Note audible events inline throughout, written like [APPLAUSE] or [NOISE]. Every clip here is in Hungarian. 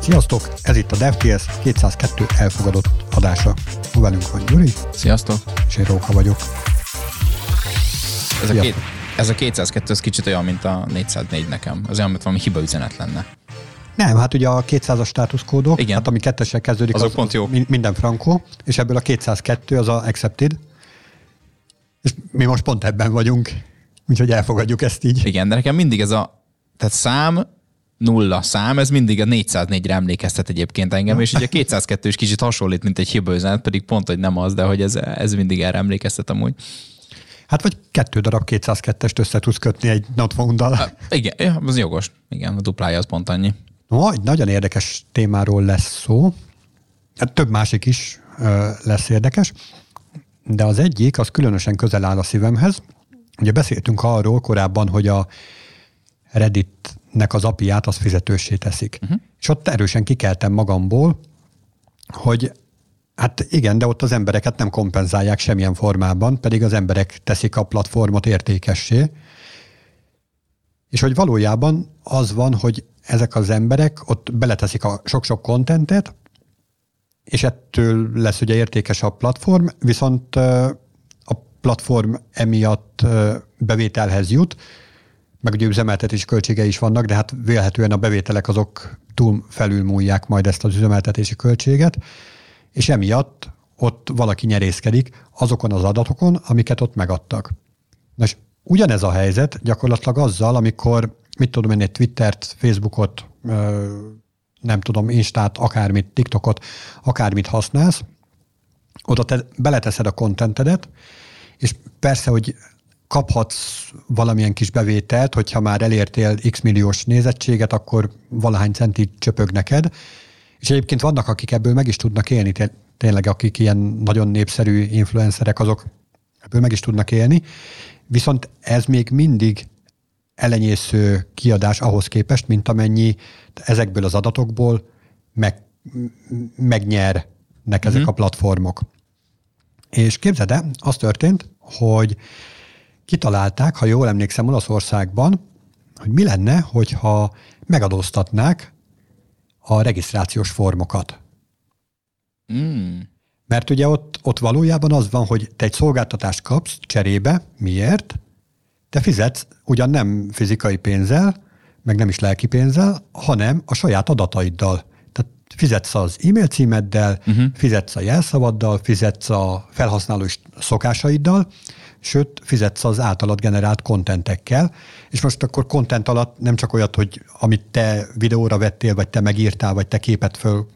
Sziasztok! Ez itt a DevTS 202 elfogadott adása. Velünk van Gyuri. Sziasztok! És én Róka vagyok. Ez a, két, ez a 202 ez kicsit olyan, mint a 404 nekem. Az olyan, mint valami hiba üzenet lenne. Nem, hát ugye a 200-as státuszkódok, Igen. hát ami kettessel kezdődik, Azok az, pont jó. mi- minden frankó, és ebből a 202 az a accepted, és mi most pont ebben vagyunk, úgyhogy elfogadjuk ezt így. Igen, de nekem mindig ez a, tehát szám, nulla szám, ez mindig a 404-re emlékeztet egyébként engem, és ugye a 202 is kicsit hasonlít, mint egy hiba üzenet, pedig pont, hogy nem az, de hogy ez, ez mindig erre emlékeztet amúgy. Hát vagy kettő darab 202-est össze tudsz kötni egy notphone-dal. Igen, ja, az jogos. Igen, a duplája az pont annyi. No, egy nagyon érdekes témáról lesz szó. Hát több másik is ö, lesz érdekes, de az egyik, az különösen közel áll a szívemhez. Ugye beszéltünk arról korábban, hogy a Redditnek az apiát az fizetőssé teszik. Uh-huh. És ott erősen kikeltem magamból, hogy hát igen, de ott az embereket nem kompenzálják semmilyen formában, pedig az emberek teszik a platformot értékessé. És hogy valójában az van, hogy ezek az emberek ott beleteszik a sok-sok kontentet, és ettől lesz ugye értékes a platform, viszont a platform emiatt bevételhez jut, meg ugye üzemeltetés költségei is vannak, de hát vélhetően a bevételek azok túl felülmúlják majd ezt az üzemeltetési költséget, és emiatt ott valaki nyerészkedik azokon az adatokon, amiket ott megadtak. Na és ugyanez a helyzet gyakorlatilag azzal, amikor, mit tudom én, egy Twittert, Facebookot, nem tudom, Instát, akármit, TikTokot, akármit használsz, oda te beleteszed a kontentedet, és persze, hogy kaphatsz valamilyen kis bevételt, hogyha már elértél x milliós nézettséget, akkor valahány centi csöpög neked, és egyébként vannak, akik ebből meg is tudnak élni, té- tényleg akik ilyen nagyon népszerű influencerek, azok ebből meg is tudnak élni, viszont ez még mindig elenyésző kiadás ahhoz képest, mint amennyi ezekből az adatokból meg, megnyernek ezek Mhm. a platformok. És képzeld el, az történt, hogy kitalálták, ha jól emlékszem, Olaszországban, hogy mi lenne, hogyha megadóztatnák a regisztrációs formokat. Mm. Mert ugye ott, ott valójában az van, hogy te egy szolgáltatást kapsz cserébe. Miért? Te fizetsz ugyan nem fizikai pénzzel, meg nem is lelki pénzzel, hanem a saját adataiddal. Tehát fizetsz az e-mail címeddel, uh-huh. fizetsz a jelszavaddal, fizetsz a felhasználó szokásaiddal, sőt, fizetsz az általad generált kontentekkel, és most akkor kontent alatt nem csak olyat, hogy amit te videóra vettél, vagy te megírtál, vagy te képet föl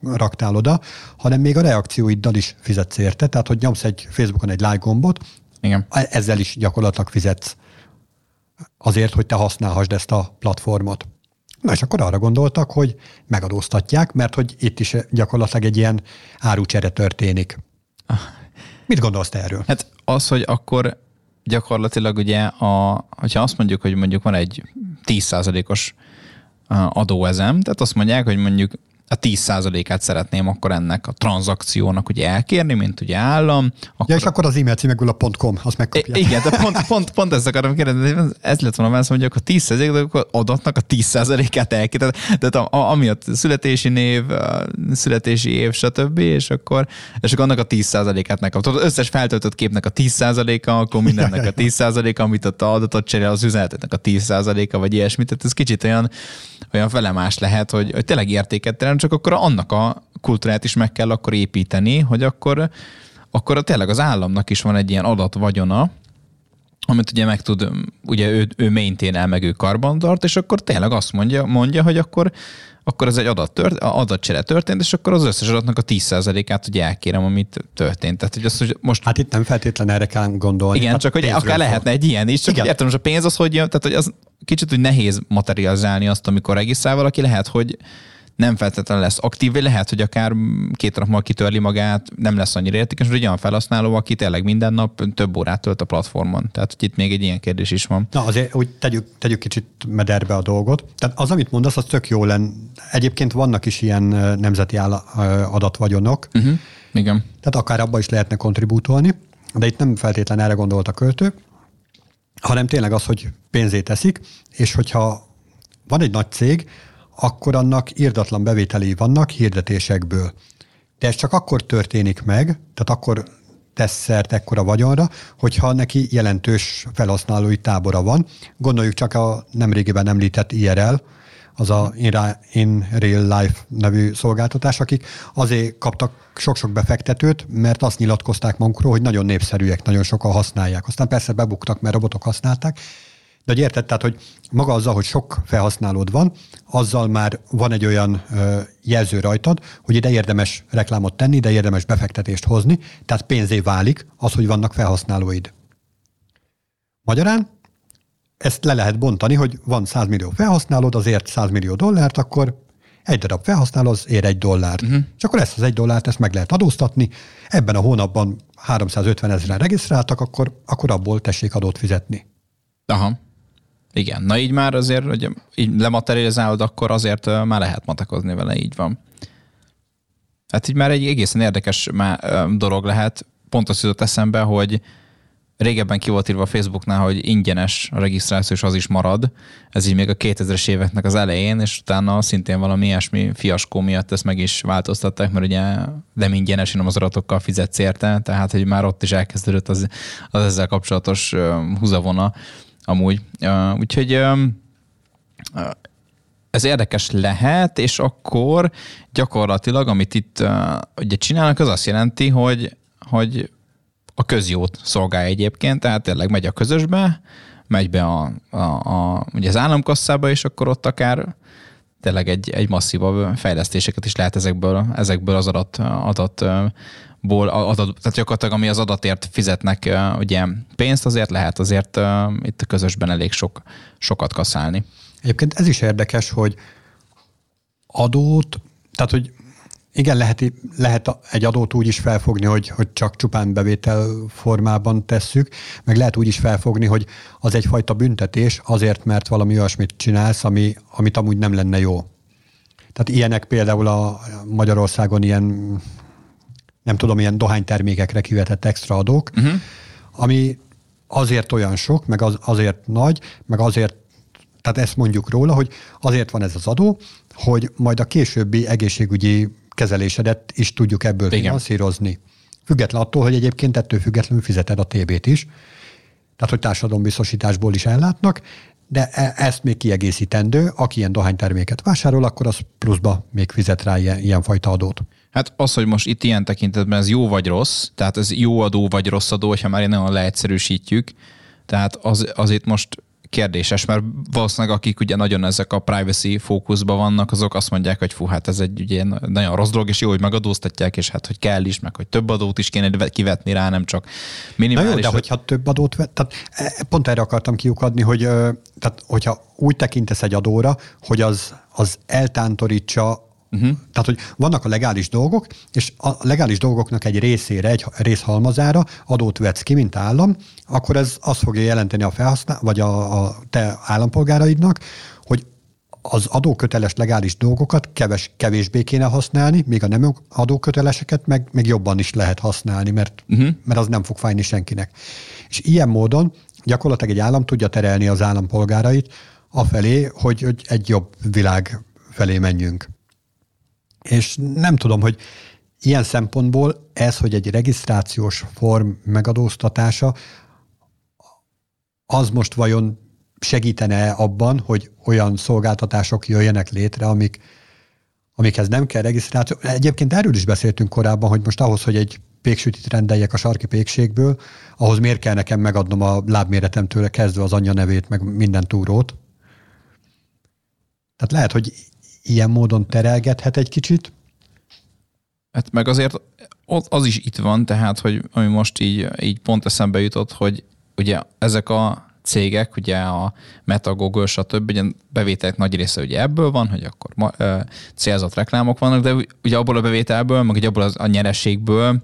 raktál oda, hanem még a reakcióiddal is fizetsz érte. Tehát, hogy nyomsz egy Facebookon egy like gombot, Igen. ezzel is gyakorlatilag fizetsz azért, hogy te használhassd ezt a platformot. Na és akkor arra gondoltak, hogy megadóztatják, mert hogy itt is gyakorlatilag egy ilyen árucsere történik. Mit gondolsz te erről? Hát az, hogy akkor gyakorlatilag ugye, a, hogyha azt mondjuk, hogy mondjuk van egy 10%-os adóezem, tehát azt mondják, hogy mondjuk a 10%-át szeretném akkor ennek a tranzakciónak ugye elkérni, mint ugye állam. Akkor Ja, és akkor az e-mail címekből a .com, azt megkapják. igen, de pont, pont, pont ezt akarom kérdezni, ez lett volna a válasz, hogy akkor 10% de akkor adatnak a 10%-át elki, tehát, a, a, ami a születési név, a születési év, stb., és akkor, és akkor annak a 10%-át megkaptad. Az összes feltöltött képnek a 10%-a, akkor mindennek a 10%-a, amit a adatot cserél, az üzenetetnek a 10%-a, vagy ilyesmi. Tehát ez kicsit olyan, olyan felemás lehet, hogy, hogy tényleg értéket terem, csak akkor annak a kultúrát is meg kell akkor építeni, hogy akkor, akkor tényleg az államnak is van egy ilyen adatvagyona, amit ugye meg tud, ugye ő, ő maintain meg ő karbantart, és akkor tényleg azt mondja, mondja hogy akkor, akkor ez egy adat tört, adatcsere történt, és akkor az összes adatnak a 10%-át ugye elkérem, amit történt. Tehát, hogy azt, hogy most Hát itt nem feltétlen erre kell gondolni. igen, hát csak hogy akár van. lehetne egy ilyen is, csak Igen. értem, most a pénz az hogy jön, tehát hogy az kicsit úgy nehéz materializálni azt, amikor regisztrál valaki, lehet, hogy nem feltétlenül lesz aktív, vagy lehet, hogy akár két nap múlva kitörli magát, nem lesz annyira értékes, hogy olyan felhasználó, aki tényleg minden nap több órát tölt a platformon. Tehát, hogy itt még egy ilyen kérdés is van. Na azért úgy tegyük, tegyük kicsit mederbe a dolgot. Tehát az, amit mondasz, az tök jó lenne. Egyébként vannak is ilyen nemzeti adatvagyonok, Uh-huh. Igen. tehát akár abba is lehetne kontribútolni, de itt nem feltétlen erre gondolt a költő, hanem tényleg az, hogy pénzét teszik, és hogyha van egy nagy cég, akkor annak írdatlan bevételei vannak hirdetésekből. De ez csak akkor történik meg, tehát akkor tesz szert ekkora vagyonra, hogyha neki jelentős felhasználói tábora van. Gondoljuk csak a nemrégiben említett IRL, az a In Real Life nevű szolgáltatás, akik azért kaptak sok-sok befektetőt, mert azt nyilatkozták magukról, hogy nagyon népszerűek, nagyon sokan használják. Aztán persze bebuktak, mert robotok használták, de hogy érted, tehát, hogy maga azzal, hogy sok felhasználód van, azzal már van egy olyan ö, jelző rajtad, hogy ide érdemes reklámot tenni, ide érdemes befektetést hozni, tehát pénzé válik az, hogy vannak felhasználóid. Magyarán ezt le lehet bontani, hogy van 100 millió felhasználód, azért 100 millió dollárt, akkor egy darab felhasználó az ér egy dollárt. Uh-huh. És akkor ezt az egy dollárt ezt meg lehet adóztatni. Ebben a hónapban 350 ezeren regisztráltak, akkor, akkor abból tessék adót fizetni. Aha. Igen, na így már azért, hogy így lematerializálod, akkor azért már lehet matekozni vele, így van. Hát így már egy egészen érdekes dolog lehet. Pont azt jutott eszembe, hogy régebben ki volt írva Facebooknál, hogy ingyenes a regisztráció, és az is marad. Ez így még a 2000-es éveknek az elején, és utána szintén valami ilyesmi fiaskó miatt ezt meg is változtatták, mert ugye nem ingyenes, hanem az adatokkal fizetsz érte, tehát hogy már ott is elkezdődött az, az ezzel kapcsolatos húzavona amúgy. Úgyhogy ez érdekes lehet, és akkor gyakorlatilag, amit itt ugye csinálnak, az azt jelenti, hogy, hogy a közjót szolgálja egyébként, tehát tényleg megy a közösbe, megy be a, a, a, ugye az államkasszába, és akkor ott akár tényleg egy, egy masszívabb fejlesztéseket is lehet ezekből, ezekből az adat, adatból, adat, tehát gyakorlatilag ami az adatért fizetnek ugye pénzt, azért lehet azért itt a közösben elég sok, sokat kaszálni. Egyébként ez is érdekes, hogy adót, tehát hogy igen, lehet, lehet egy adót úgy is felfogni, hogy, hogy csak csupán bevétel formában tesszük, meg lehet úgy is felfogni, hogy az egyfajta büntetés azért, mert valami olyasmit csinálsz, ami, amit amúgy nem lenne jó. Tehát ilyenek például a Magyarországon ilyen, nem tudom, ilyen dohánytermékekre kivetett extra adók, uh-huh. ami azért olyan sok, meg az, azért nagy, meg azért, tehát ezt mondjuk róla, hogy azért van ez az adó, hogy majd a későbbi egészségügyi kezelésedet is tudjuk ebből Igen. finanszírozni. Független attól, hogy egyébként ettől függetlenül fizeted a TB-t is, tehát hogy társadalombiztosításból is ellátnak, de e- ezt még kiegészítendő, aki ilyen dohányterméket vásárol, akkor az pluszba még fizet rá ilyen, ilyen fajta adót. Hát az, hogy most itt ilyen tekintetben ez jó vagy rossz, tehát ez jó adó vagy rossz adó, ha már nagyon leegyszerűsítjük, tehát az, az itt most kérdéses, mert valószínűleg akik ugye nagyon ezek a privacy fókuszban vannak, azok azt mondják, hogy fú, hát ez egy ugye nagyon rossz dolog, és jó, hogy megadóztatják, és hát hogy kell is, meg hogy több adót is kéne kivetni rá, nem csak minimális. Na jó, de hogyha több adót vet, tehát e, pont erre akartam kiukadni, hogy tehát, hogyha úgy tekintesz egy adóra, hogy az, az eltántorítsa Uh-huh. Tehát, hogy vannak a legális dolgok, és a legális dolgoknak egy részére, egy részhalmazára adót vetsz ki, mint állam, akkor ez azt fogja jelenteni a felhasznál, vagy a, a te állampolgáraidnak, hogy az adóköteles legális dolgokat keves, kevésbé kéne használni, míg a nem adóköteleseket meg, meg jobban is lehet használni, mert, uh-huh. mert az nem fog fájni senkinek. És ilyen módon gyakorlatilag egy állam tudja terelni az állampolgárait afelé, hogy, hogy egy jobb világ felé menjünk. És nem tudom, hogy ilyen szempontból ez, hogy egy regisztrációs form megadóztatása, az most vajon segítene abban, hogy olyan szolgáltatások jöjjenek létre, amik, amikhez nem kell regisztráció. Egyébként erről is beszéltünk korábban, hogy most ahhoz, hogy egy péksütit rendeljek a sarki pékségből, ahhoz miért kell nekem megadnom a lábméretemtől kezdve az anyja nevét, meg minden túrót. Tehát lehet, hogy ilyen módon terelgethet egy kicsit. Hát meg azért az is itt van, tehát, hogy ami most így, így pont eszembe jutott, hogy ugye ezek a cégek, ugye a Meta, Google, stb. Ugye bevételek nagy része ugye ebből van, hogy akkor ma, ö, célzott reklámok vannak, de ugye abból a bevételből, meg ugye abból az, a nyerességből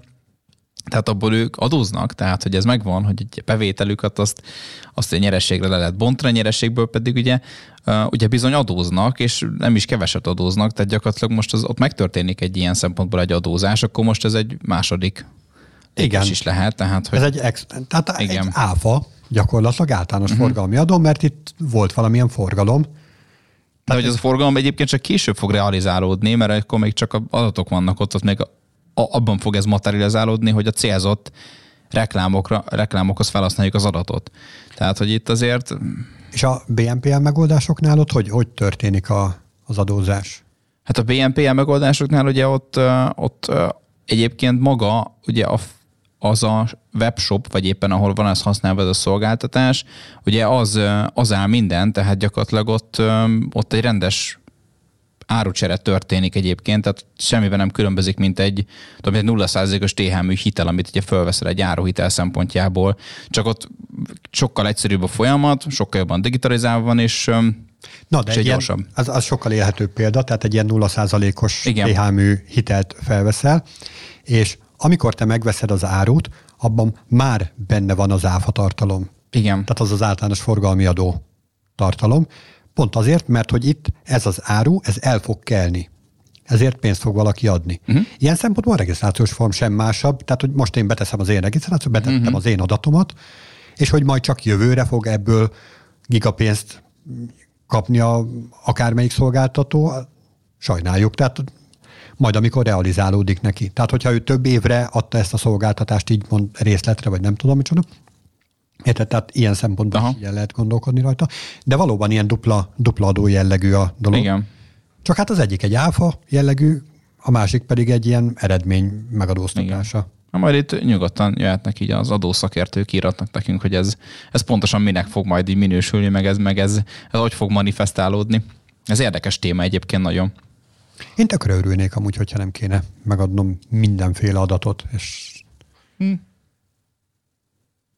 tehát abból ők adóznak, tehát hogy ez megvan, hogy egy bevételüket azt, azt a nyerességre le lehet bontani, a nyerességből pedig ugye, ugye bizony adóznak, és nem is keveset adóznak, tehát gyakorlatilag most az, ott megtörténik egy ilyen szempontból egy adózás, akkor most ez egy második igen. is lehet. Tehát, hogy, ez egy, ex, tehát igen. egy áfa, gyakorlatilag általános uh-huh. forgalmi adó, mert itt volt valamilyen forgalom, De hogy ez a forgalom egyébként csak később fog realizálódni, mert akkor még csak adatok vannak ott, ott még abban fog ez materializálódni, hogy a célzott reklámokra, reklámokhoz felhasználjuk az adatot. Tehát, hogy itt azért... És a BNPL megoldásoknál ott hogy, hogy történik a, az adózás? Hát a BNPL megoldásoknál ugye ott, ott egyébként maga ugye a az a webshop, vagy éppen ahol van ez használva ez a szolgáltatás, ugye az, az áll minden, tehát gyakorlatilag ott, ott egy rendes árucsere történik egyébként, tehát semmivel nem különbözik, mint egy, tudom, egy 0%-os TH hitel, amit ugye fölveszel egy áruhitel szempontjából, csak ott sokkal egyszerűbb a folyamat, sokkal jobban digitalizálva van, és Na, de egy ilyen, az, az sokkal élhetőbb példa, tehát egy ilyen 0%-os TH hitelt felveszel, és amikor te megveszed az árut, abban már benne van az áfa tartalom. Igen. Tehát az az általános forgalmi adó tartalom. Pont azért, mert hogy itt ez az áru, ez el fog kelni. Ezért pénzt fog valaki adni. Uh-huh. Ilyen szempontból a regisztrációs form sem másabb, tehát hogy most én beteszem az én regisztrációt, betettem uh-huh. az én adatomat, és hogy majd csak jövőre fog ebből gigapénzt kapni a, akármelyik szolgáltató, sajnáljuk. Tehát majd amikor realizálódik neki. Tehát, hogyha ő több évre adta ezt a szolgáltatást, így mond részletre, vagy nem tudom micsoda, Érted? Tehát ilyen szempontból Aha. is ilyen lehet gondolkodni rajta. De valóban ilyen dupla, dupla adó jellegű a dolog. Igen. Csak hát az egyik egy áfa jellegű, a másik pedig egy ilyen eredmény megadóztatása. Igen. Na majd itt nyugodtan jöhetnek így az adószakértők íratnak nekünk, hogy ez, ez pontosan minek fog majd így minősülni, meg ez, meg ez, ez hogy fog manifestálódni. Ez érdekes téma egyébként nagyon. Én tökre örülnék amúgy, hogyha nem kéne megadnom mindenféle adatot, és... Hm.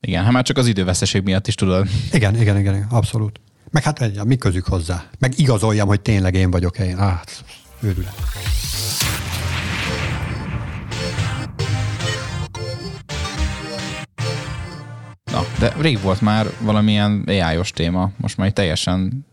Igen, hát már csak az időveszeség miatt is tudod. Igen, igen, igen, abszolút. Meg hát mi közük hozzá? Meg igazoljam, hogy tényleg én vagyok én. Hát, őrület. Na, de rég volt már valamilyen ai téma, most már teljesen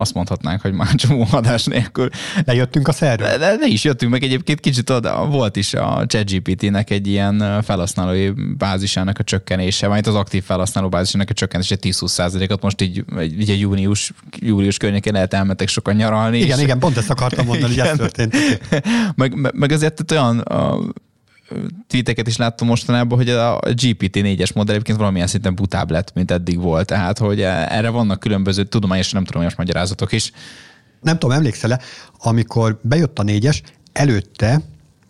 azt mondhatnánk, hogy már csomó adás nélkül. Lejöttünk a szerről? De, de, de is jöttünk, meg egyébként kicsit oda, volt is a ChatGPT-nek egy ilyen felhasználói bázisának a csökkenése, majd az aktív felhasználó bázisának a csökkenése 10-20%-ot most így, így a június, július környékén lehet elmentek sokan nyaralni. Igen, és... igen, pont ezt akartam mondani, igen. hogy ez történt. [LAUGHS] meg, meg azért olyan a, tweeteket is láttam mostanában, hogy a GPT-4-es modell egyébként valamilyen szinten butább lett, mint eddig volt. Tehát, hogy erre vannak különböző tudományos, nem tudományos magyarázatok is. Nem tudom, emlékszel-e, amikor bejött a négyes, előtte,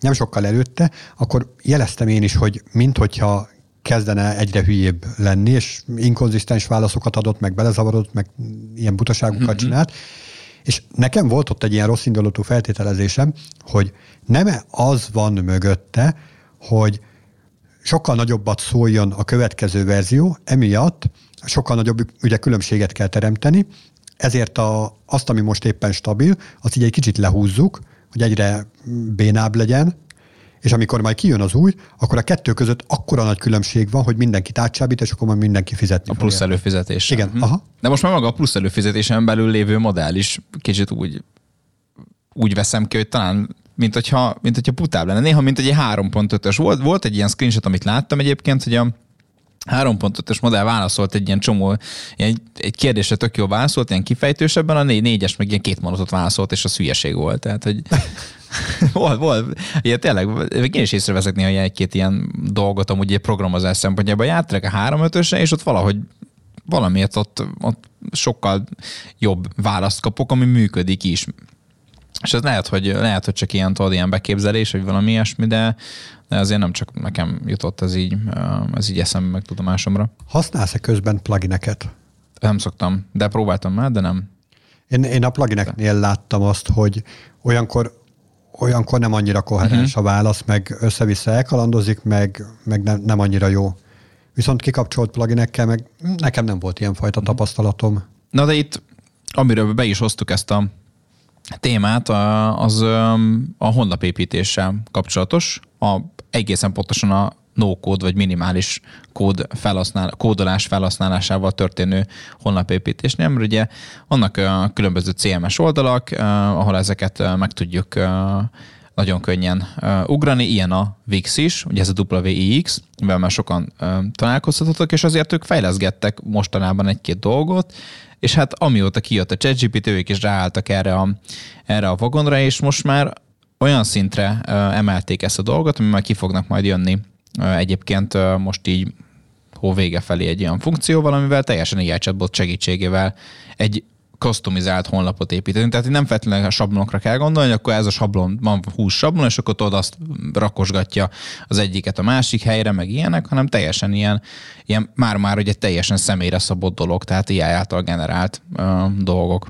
nem sokkal előtte, akkor jeleztem én is, hogy minthogyha kezdene egyre hülyébb lenni, és inkonzisztens válaszokat adott, meg belezavarodott, meg ilyen butaságokat mm-hmm. csinált, és nekem volt ott egy ilyen rossz indulatú feltételezésem, hogy nem az van mögötte, hogy sokkal nagyobbat szóljon a következő verzió, emiatt sokkal nagyobb ugye különbséget kell teremteni, ezért a, azt, ami most éppen stabil, azt így egy kicsit lehúzzuk, hogy egyre bénább legyen, és amikor majd kijön az új, akkor a kettő között akkora nagy különbség van, hogy mindenki átcsábít, és akkor majd mindenki fizetni A plusz fogja. előfizetés. Igen, hm. aha. De most már maga a plusz előfizetésen belül lévő modell is kicsit úgy, úgy veszem ki, hogy talán mint hogyha, mint hogyha putább lenne. Néha, mint egy 3.5-ös. Volt, volt egy ilyen screenshot, amit láttam egyébként, hogy a 3.5-ös modell válaszolt egy ilyen csomó, ilyen, egy kérdésre tök jól válaszolt, ilyen kifejtősebben, a 4-es meg ilyen két mondatot válaszolt, és a hülyeség volt. Tehát, hogy [LAUGHS] volt, volt. Ugye tényleg, én is észreveszek néha egy-két ilyen dolgot, amúgy egy programozás szempontjából jártak a 3 5 és ott valahogy valamiért ott, ott sokkal jobb választ kapok, ami működik is. És ez lehet, hogy, lehet, hogy csak ilyen, tudod, ilyen beképzelés, vagy valami ilyesmi, de, de azért nem csak nekem jutott ez így, ez így eszembe meg tudomásomra. Használsz-e közben plugineket? Nem szoktam, de próbáltam már, de nem. Én, én a plugineknél láttam azt, hogy olyankor, olyankor nem annyira koherens uh-huh. a válasz, meg össze-vissza elkalandozik, meg, meg nem, nem annyira jó. Viszont kikapcsolt pluginekkel, meg nekem nem volt ilyen fajta uh-huh. tapasztalatom. Na de itt, amiről be is hoztuk ezt a témát, az a honlapépítéssel kapcsolatos, a, egészen pontosan a no-kód vagy minimális kód felhasznál, kódolás felhasználásával történő honlapépítésnél, mert ugye vannak különböző CMS oldalak, ahol ezeket meg tudjuk nagyon könnyen ugrani. Ilyen a VIX is, ugye ez a WIX, mivel már sokan uh, és azért ők fejleszgettek mostanában egy-két dolgot, és hát amióta kijött a ChatGPT, ők is ráálltak erre a, erre a vagonra, és most már olyan szintre uh, emelték ezt a dolgot, ami már ki fognak majd jönni egyébként most így hó vége felé egy olyan funkcióval, amivel teljesen AI chatbot segítségével egy customizált honlapot építeni. Tehát nem feltétlenül a sablonokra kell gondolni, akkor ez a sablon, van 20 sablon, és akkor tudod azt rakosgatja az egyiket a másik helyre, meg ilyenek, hanem teljesen ilyen, ilyen már-már egy teljesen személyre szabott dolog, tehát ilyen által generált uh, dolgok,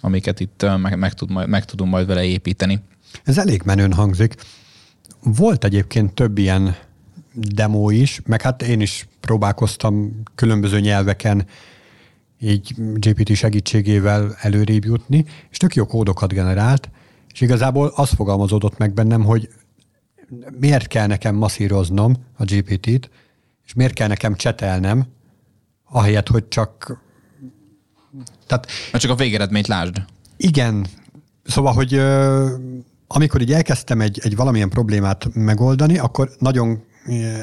amiket itt uh, meg, meg, tud, majd, meg tudunk majd vele építeni. Ez elég menőn hangzik. Volt egyébként több ilyen demo is, meg hát én is próbálkoztam különböző nyelveken így GPT segítségével előrébb jutni, és tök jó kódokat generált, és igazából az fogalmazódott meg bennem, hogy miért kell nekem masszíroznom a GPT-t, és miért kell nekem csetelnem, ahelyett, hogy csak... Tehát, Mert csak a végeredményt lásd. Igen. Szóval, hogy amikor így elkezdtem egy, egy valamilyen problémát megoldani, akkor nagyon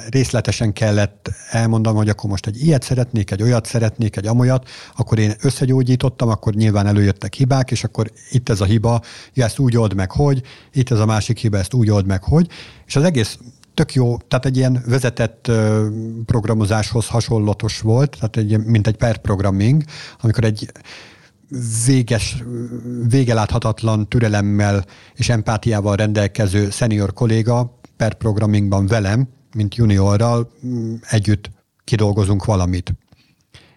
részletesen kellett elmondanom, hogy akkor most egy ilyet szeretnék, egy olyat szeretnék, egy amolyat, akkor én összegyógyítottam, akkor nyilván előjöttek hibák, és akkor itt ez a hiba, ja, ezt úgy old meg, hogy, itt ez a másik hiba, ezt úgy old meg, hogy, és az egész tök jó, tehát egy ilyen vezetett programozáshoz hasonlatos volt, tehát egy, mint egy pair programming, amikor egy véges, végeláthatatlan türelemmel és empátiával rendelkező senior kolléga per programmingban velem mint juniorral mm, együtt kidolgozunk valamit.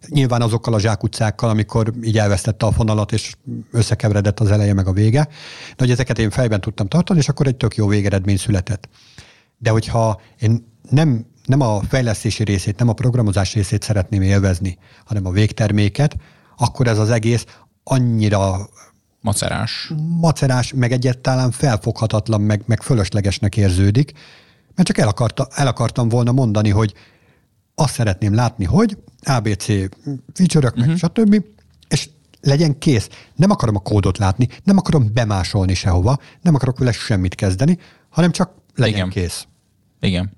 Nyilván azokkal a zsákutcákkal, amikor így elvesztette a fonalat, és összekeveredett az eleje meg a vége. De hogy ezeket én fejben tudtam tartani, és akkor egy tök jó végeredmény született. De hogyha én nem, nem a fejlesztési részét, nem a programozás részét szeretném élvezni, hanem a végterméket, akkor ez az egész annyira macerás. Macerás, meg egyáltalán felfoghatatlan, meg, meg fölöslegesnek érződik, mert csak el, akarta, el akartam volna mondani, hogy azt szeretném látni, hogy ABC feature uh-huh. meg mhm. stb., és legyen kész. Nem akarom a kódot látni, nem akarom bemásolni sehova, nem akarok vele semmit kezdeni, hanem csak legyen Igen. kész. Igen.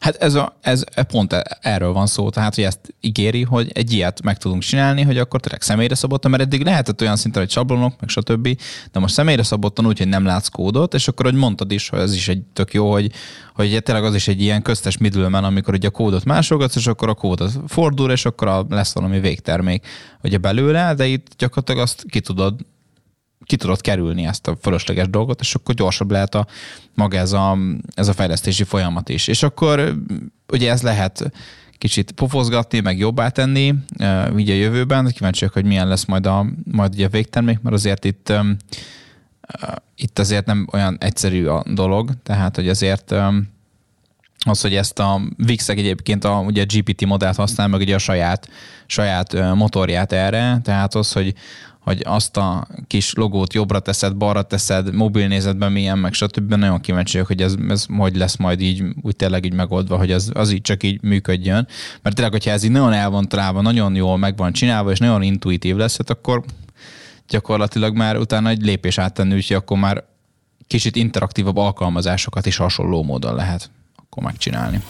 Hát ez, a, ez pont erről van szó, tehát hogy ezt ígéri, hogy egy ilyet meg tudunk csinálni, hogy akkor tényleg személyre szabottan, mert eddig lehetett olyan szinten, hogy sablonok, meg stb., de most személyre szabottan úgy, hogy nem látsz kódot, és akkor, hogy mondtad is, hogy ez is egy tök jó, hogy, hogy tényleg az is egy ilyen köztes middleman, amikor ugye a kódot másolgatsz, és akkor a kód fordul, és akkor lesz valami végtermék ugye belőle, de itt gyakorlatilag azt ki tudod ki tudod kerülni ezt a fölösleges dolgot, és akkor gyorsabb lehet a maga ez a, ez a fejlesztési folyamat is. És akkor ugye ez lehet kicsit pofozgatni, meg jobbá tenni így a jövőben. Kíváncsiak, hogy milyen lesz majd a, majd ugye a végtermék, mert azért itt itt azért nem olyan egyszerű a dolog, tehát hogy azért az, hogy ezt a vix egyébként a, ugye a GPT modellt használ, meg ugye a saját, saját motorját erre, tehát az, hogy hogy azt a kis logót jobbra teszed, balra teszed, mobilnézetben milyen, meg stb. Nagyon kíváncsiak, hogy ez, ez hogy lesz majd így, úgy tényleg így megoldva, hogy az, az így csak így működjön. Mert tényleg, hogyha ez így nagyon el van találva, nagyon jól meg van csinálva, és nagyon intuitív lesz, hát akkor gyakorlatilag már utána egy lépés áttenni, úgyhogy akkor már kicsit interaktívabb alkalmazásokat is hasonló módon lehet akkor megcsinálni.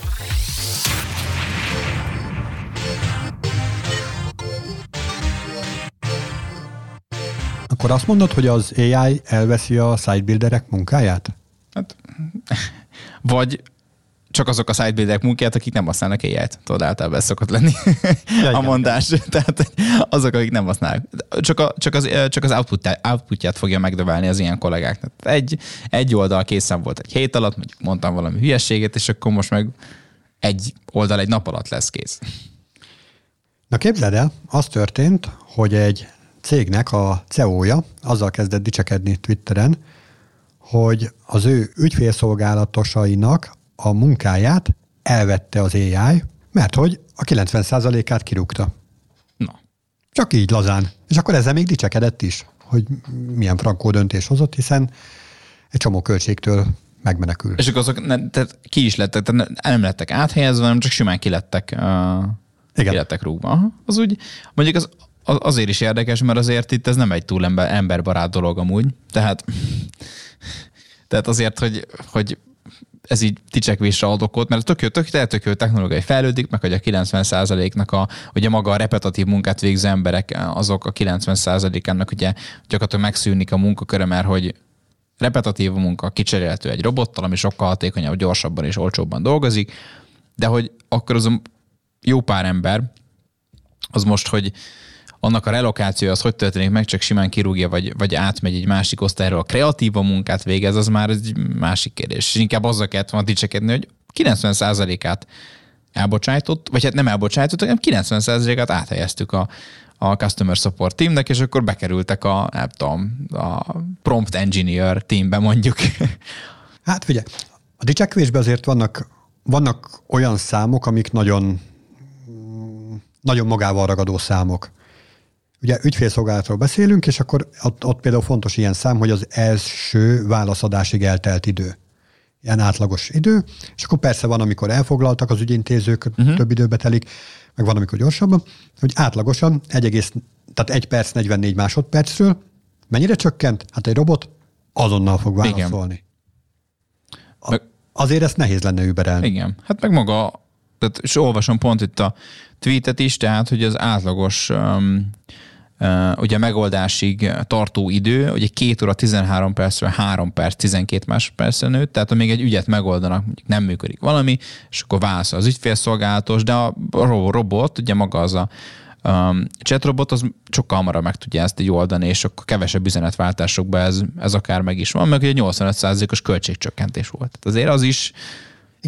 Akkor azt mondod, hogy az AI elveszi a sidebuilderek munkáját? Hát, [LAUGHS] vagy csak azok a sidebuilderek munkáját, akik nem használnak AI-t. Tudod, általában ez szokott lenni ja, [LAUGHS] a mondás. [LAUGHS] Tehát azok, akik nem használnak. Csak, a, csak az, csak az output, outputját fogja megdövelni az ilyen kollégáknak. Egy, egy oldal készen volt egy hét alatt, mondjuk mondtam valami hülyeséget, és akkor most meg egy oldal egy nap alatt lesz kész. Na képzeld el, az történt, hogy egy cégnek a CEO-ja azzal kezdett dicsekedni Twitteren, hogy az ő ügyfélszolgálatosainak a munkáját elvette az AI, mert hogy a 90%-át kirúgta. Na. Csak így lazán. És akkor ezzel még dicsekedett is, hogy milyen frankó döntés hozott, hiszen egy csomó költségtől megmenekül. És akkor azok ne, tehát ki is lettek, tehát nem lettek áthelyezve, hanem csak simán ki lettek, uh, Igen. ki lettek rúgva. Az úgy, mondjuk az azért is érdekes, mert azért itt ez nem egy túl ember, emberbarát dolog amúgy. Tehát Tehát azért, hogy, hogy ez így ticsekvésre ad okot, mert tök jó, tök, tök jó technológiai fejlődik, meg hogy a 90%-nak a, ugye maga a repetitív munkát végző emberek, azok a 90%-ának ugye gyakorlatilag megszűnik a munkaköre, mert hogy repetitív munka kicserélhető egy robottal, ami sokkal hatékonyabb, gyorsabban és olcsóbban dolgozik, de hogy akkor az a jó pár ember, az most, hogy annak a relokációja az hogy történik meg, csak simán kirúgja, vagy, vagy átmegy egy másik osztályról, a kreatív a munkát végez, az már egy másik kérdés. És inkább azzal kellett volna dicsekedni, hogy 90%-át elbocsájtott, vagy hát nem elbocsájtott, hanem 90%-át áthelyeztük a, a Customer Support teamnek, és akkor bekerültek a, nem tudom, a Prompt Engineer teambe mondjuk. [LAUGHS] Hát figyelj, a dicsekvésben azért vannak, vannak olyan számok, amik nagyon, nagyon magával ragadó számok. Ugye ügyfélszolgálatról beszélünk, és akkor ott, ott például fontos ilyen szám, hogy az első válaszadásig eltelt idő. Ilyen átlagos idő, és akkor persze van, amikor elfoglaltak az ügyintézők, uh-huh. több időbe telik, meg van, amikor gyorsabban, hogy átlagosan 1, tehát 1 perc 44 másodpercről mennyire csökkent? Hát egy robot azonnal fog válaszolni. A, azért ezt nehéz lenne überelni. Igen, hát meg maga, tehát, és olvasom pont itt a tweetet is, tehát, hogy az átlagos um, ugye a megoldásig tartó idő, ugye 2 óra 13 percről 3 perc 12 másodpercre nőtt, tehát még egy ügyet megoldanak, mondjuk nem működik valami, és akkor válaszol az ügyfélszolgálatos, de a robot, ugye maga az a um, chatrobot, az sokkal hamarabb meg tudja ezt így oldani, és akkor kevesebb üzenetváltásokban ez, ez akár meg is van, meg ugye 85%-os költségcsökkentés volt. Tehát azért az is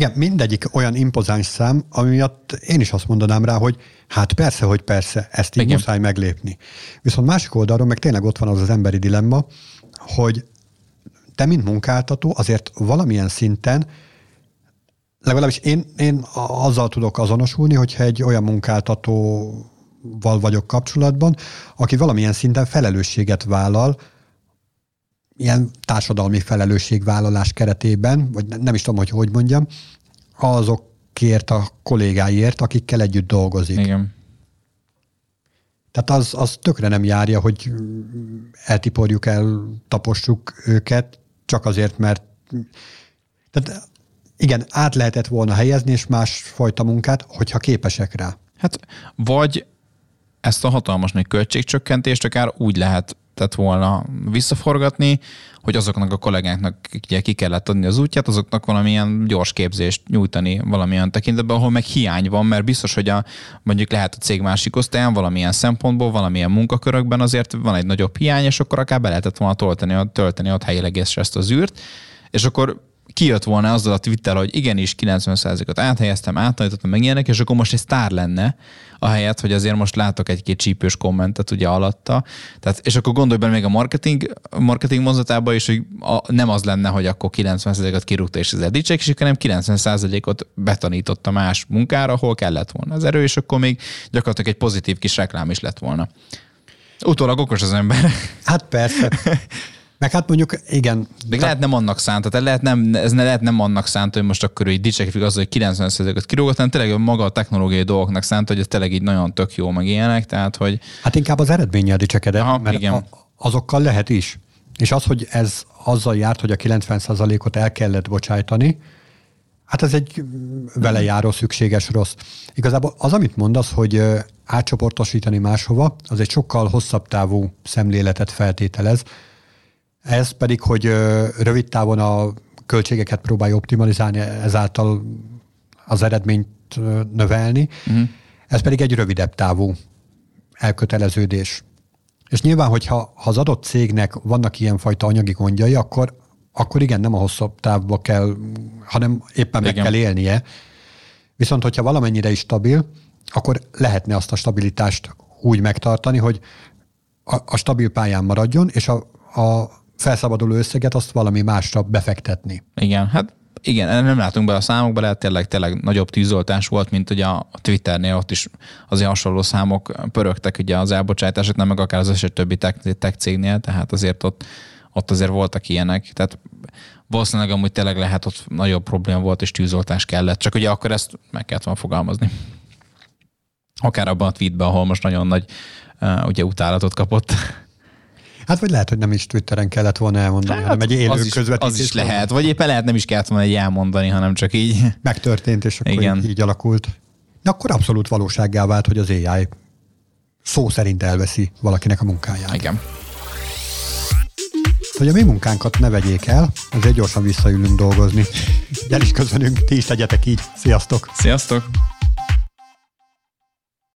igen, mindegyik olyan impozáns szám, ami miatt én is azt mondanám rá, hogy hát persze, hogy persze, ezt így Igen. muszáj meglépni. Viszont másik oldalról meg tényleg ott van az az emberi dilemma, hogy te, mint munkáltató, azért valamilyen szinten legalábbis én, én azzal tudok azonosulni, hogyha egy olyan munkáltatóval vagyok kapcsolatban, aki valamilyen szinten felelősséget vállal ilyen társadalmi felelősségvállalás keretében, vagy nem is tudom, hogy hogy mondjam, azokért a kollégáiért, akikkel együtt dolgozik. Igen. Tehát az, az tökre nem járja, hogy eltiporjuk el, tapossuk őket, csak azért, mert tehát igen, át lehetett volna helyezni, és másfajta munkát, hogyha képesek rá. Hát vagy ezt a hatalmas nagy költségcsökkentést akár úgy lehet lehetett volna visszaforgatni, hogy azoknak a kollégáknak ugye ki kellett adni az útját, azoknak valamilyen gyors képzést nyújtani valamilyen tekintetben, ahol meg hiány van, mert biztos, hogy a, mondjuk lehet a cég másik osztályán valamilyen szempontból, valamilyen munkakörökben azért van egy nagyobb hiány, és akkor akár be lehetett volna tölteni, tölteni ott helyileg ezt az űrt, és akkor kijött volna azzal a Twitter, hogy igenis 90%-ot áthelyeztem, átállítottam meg ilyenek, és akkor most egy sztár lenne, ahelyett, hogy azért most látok egy-két csípős kommentet ugye alatta. Tehát, és akkor gondolj bele még a marketing, marketing mozatába is, hogy a, nem az lenne, hogy akkor 90%-ot kirúgta és az edicsek, és hanem 90%-ot betanította más munkára, ahol kellett volna az erő, és akkor még gyakorlatilag egy pozitív kis reklám is lett volna. Utólag okos az ember. Hát persze. [LAUGHS] Meg hát mondjuk, igen. De lehet nem annak szánt, tehát lehet nem, ez ne lehet nem annak szánt, hogy most akkor így dicsekedik az, hogy 90%-ot kirúgott, hanem tényleg maga a technológiai dolgoknak szánt, hogy ez tényleg így nagyon tök jó, meg ilyenek, tehát hogy... Hát inkább az eredménnyel dicsekedett, Aha, mert igen. A, azokkal lehet is. És az, hogy ez azzal járt, hogy a 90%-ot el kellett bocsájtani, hát ez egy vele járó szükséges rossz. Igazából az, amit mondasz, hogy átcsoportosítani máshova, az egy sokkal hosszabb távú szemléletet feltételez, ez pedig, hogy rövid távon a költségeket próbálja optimalizálni, ezáltal az eredményt növelni. Uh-huh. Ez pedig egy rövidebb távú elköteleződés. És nyilván, hogyha ha az adott cégnek vannak ilyenfajta anyagi gondjai, akkor, akkor igen, nem a hosszabb távba kell, hanem éppen igen. meg kell élnie. Viszont, hogyha valamennyire is stabil, akkor lehetne azt a stabilitást úgy megtartani, hogy a, a stabil pályán maradjon, és a, a felszabaduló összeget azt valami másra befektetni. Igen, hát igen, nem látunk be a számokba, lehet tényleg, tényleg nagyobb tűzoltás volt, mint ugye a Twitternél, ott is azért hasonló számok pörögtek ugye az elbocsátásoknál, meg akár az összes többi tech, tech cégnél, tehát azért ott, ott azért voltak ilyenek. Tehát valószínűleg amúgy tényleg lehet, ott nagyobb probléma volt, és tűzoltás kellett. Csak ugye akkor ezt meg kellett volna fogalmazni. Akár abban a tweetben, ahol most nagyon nagy uh, ugye utálatot kapott. Hát vagy lehet, hogy nem is Twitteren kellett volna elmondani, hát, hanem egy élő az is, közvetítés. Az is lehet, vagy éppen lehet nem is kellett volna egy elmondani, hanem csak így. Megtörtént, és akkor Igen. Így, így alakult. De akkor abszolút valósággá vált, hogy az AI szó szerint elveszi valakinek a munkáját. Igen. Hogy a mi munkánkat ne vegyék el, ezért gyorsan visszaülünk dolgozni. El is köszönünk, ti is tegyetek így. Sziasztok! Sziasztok!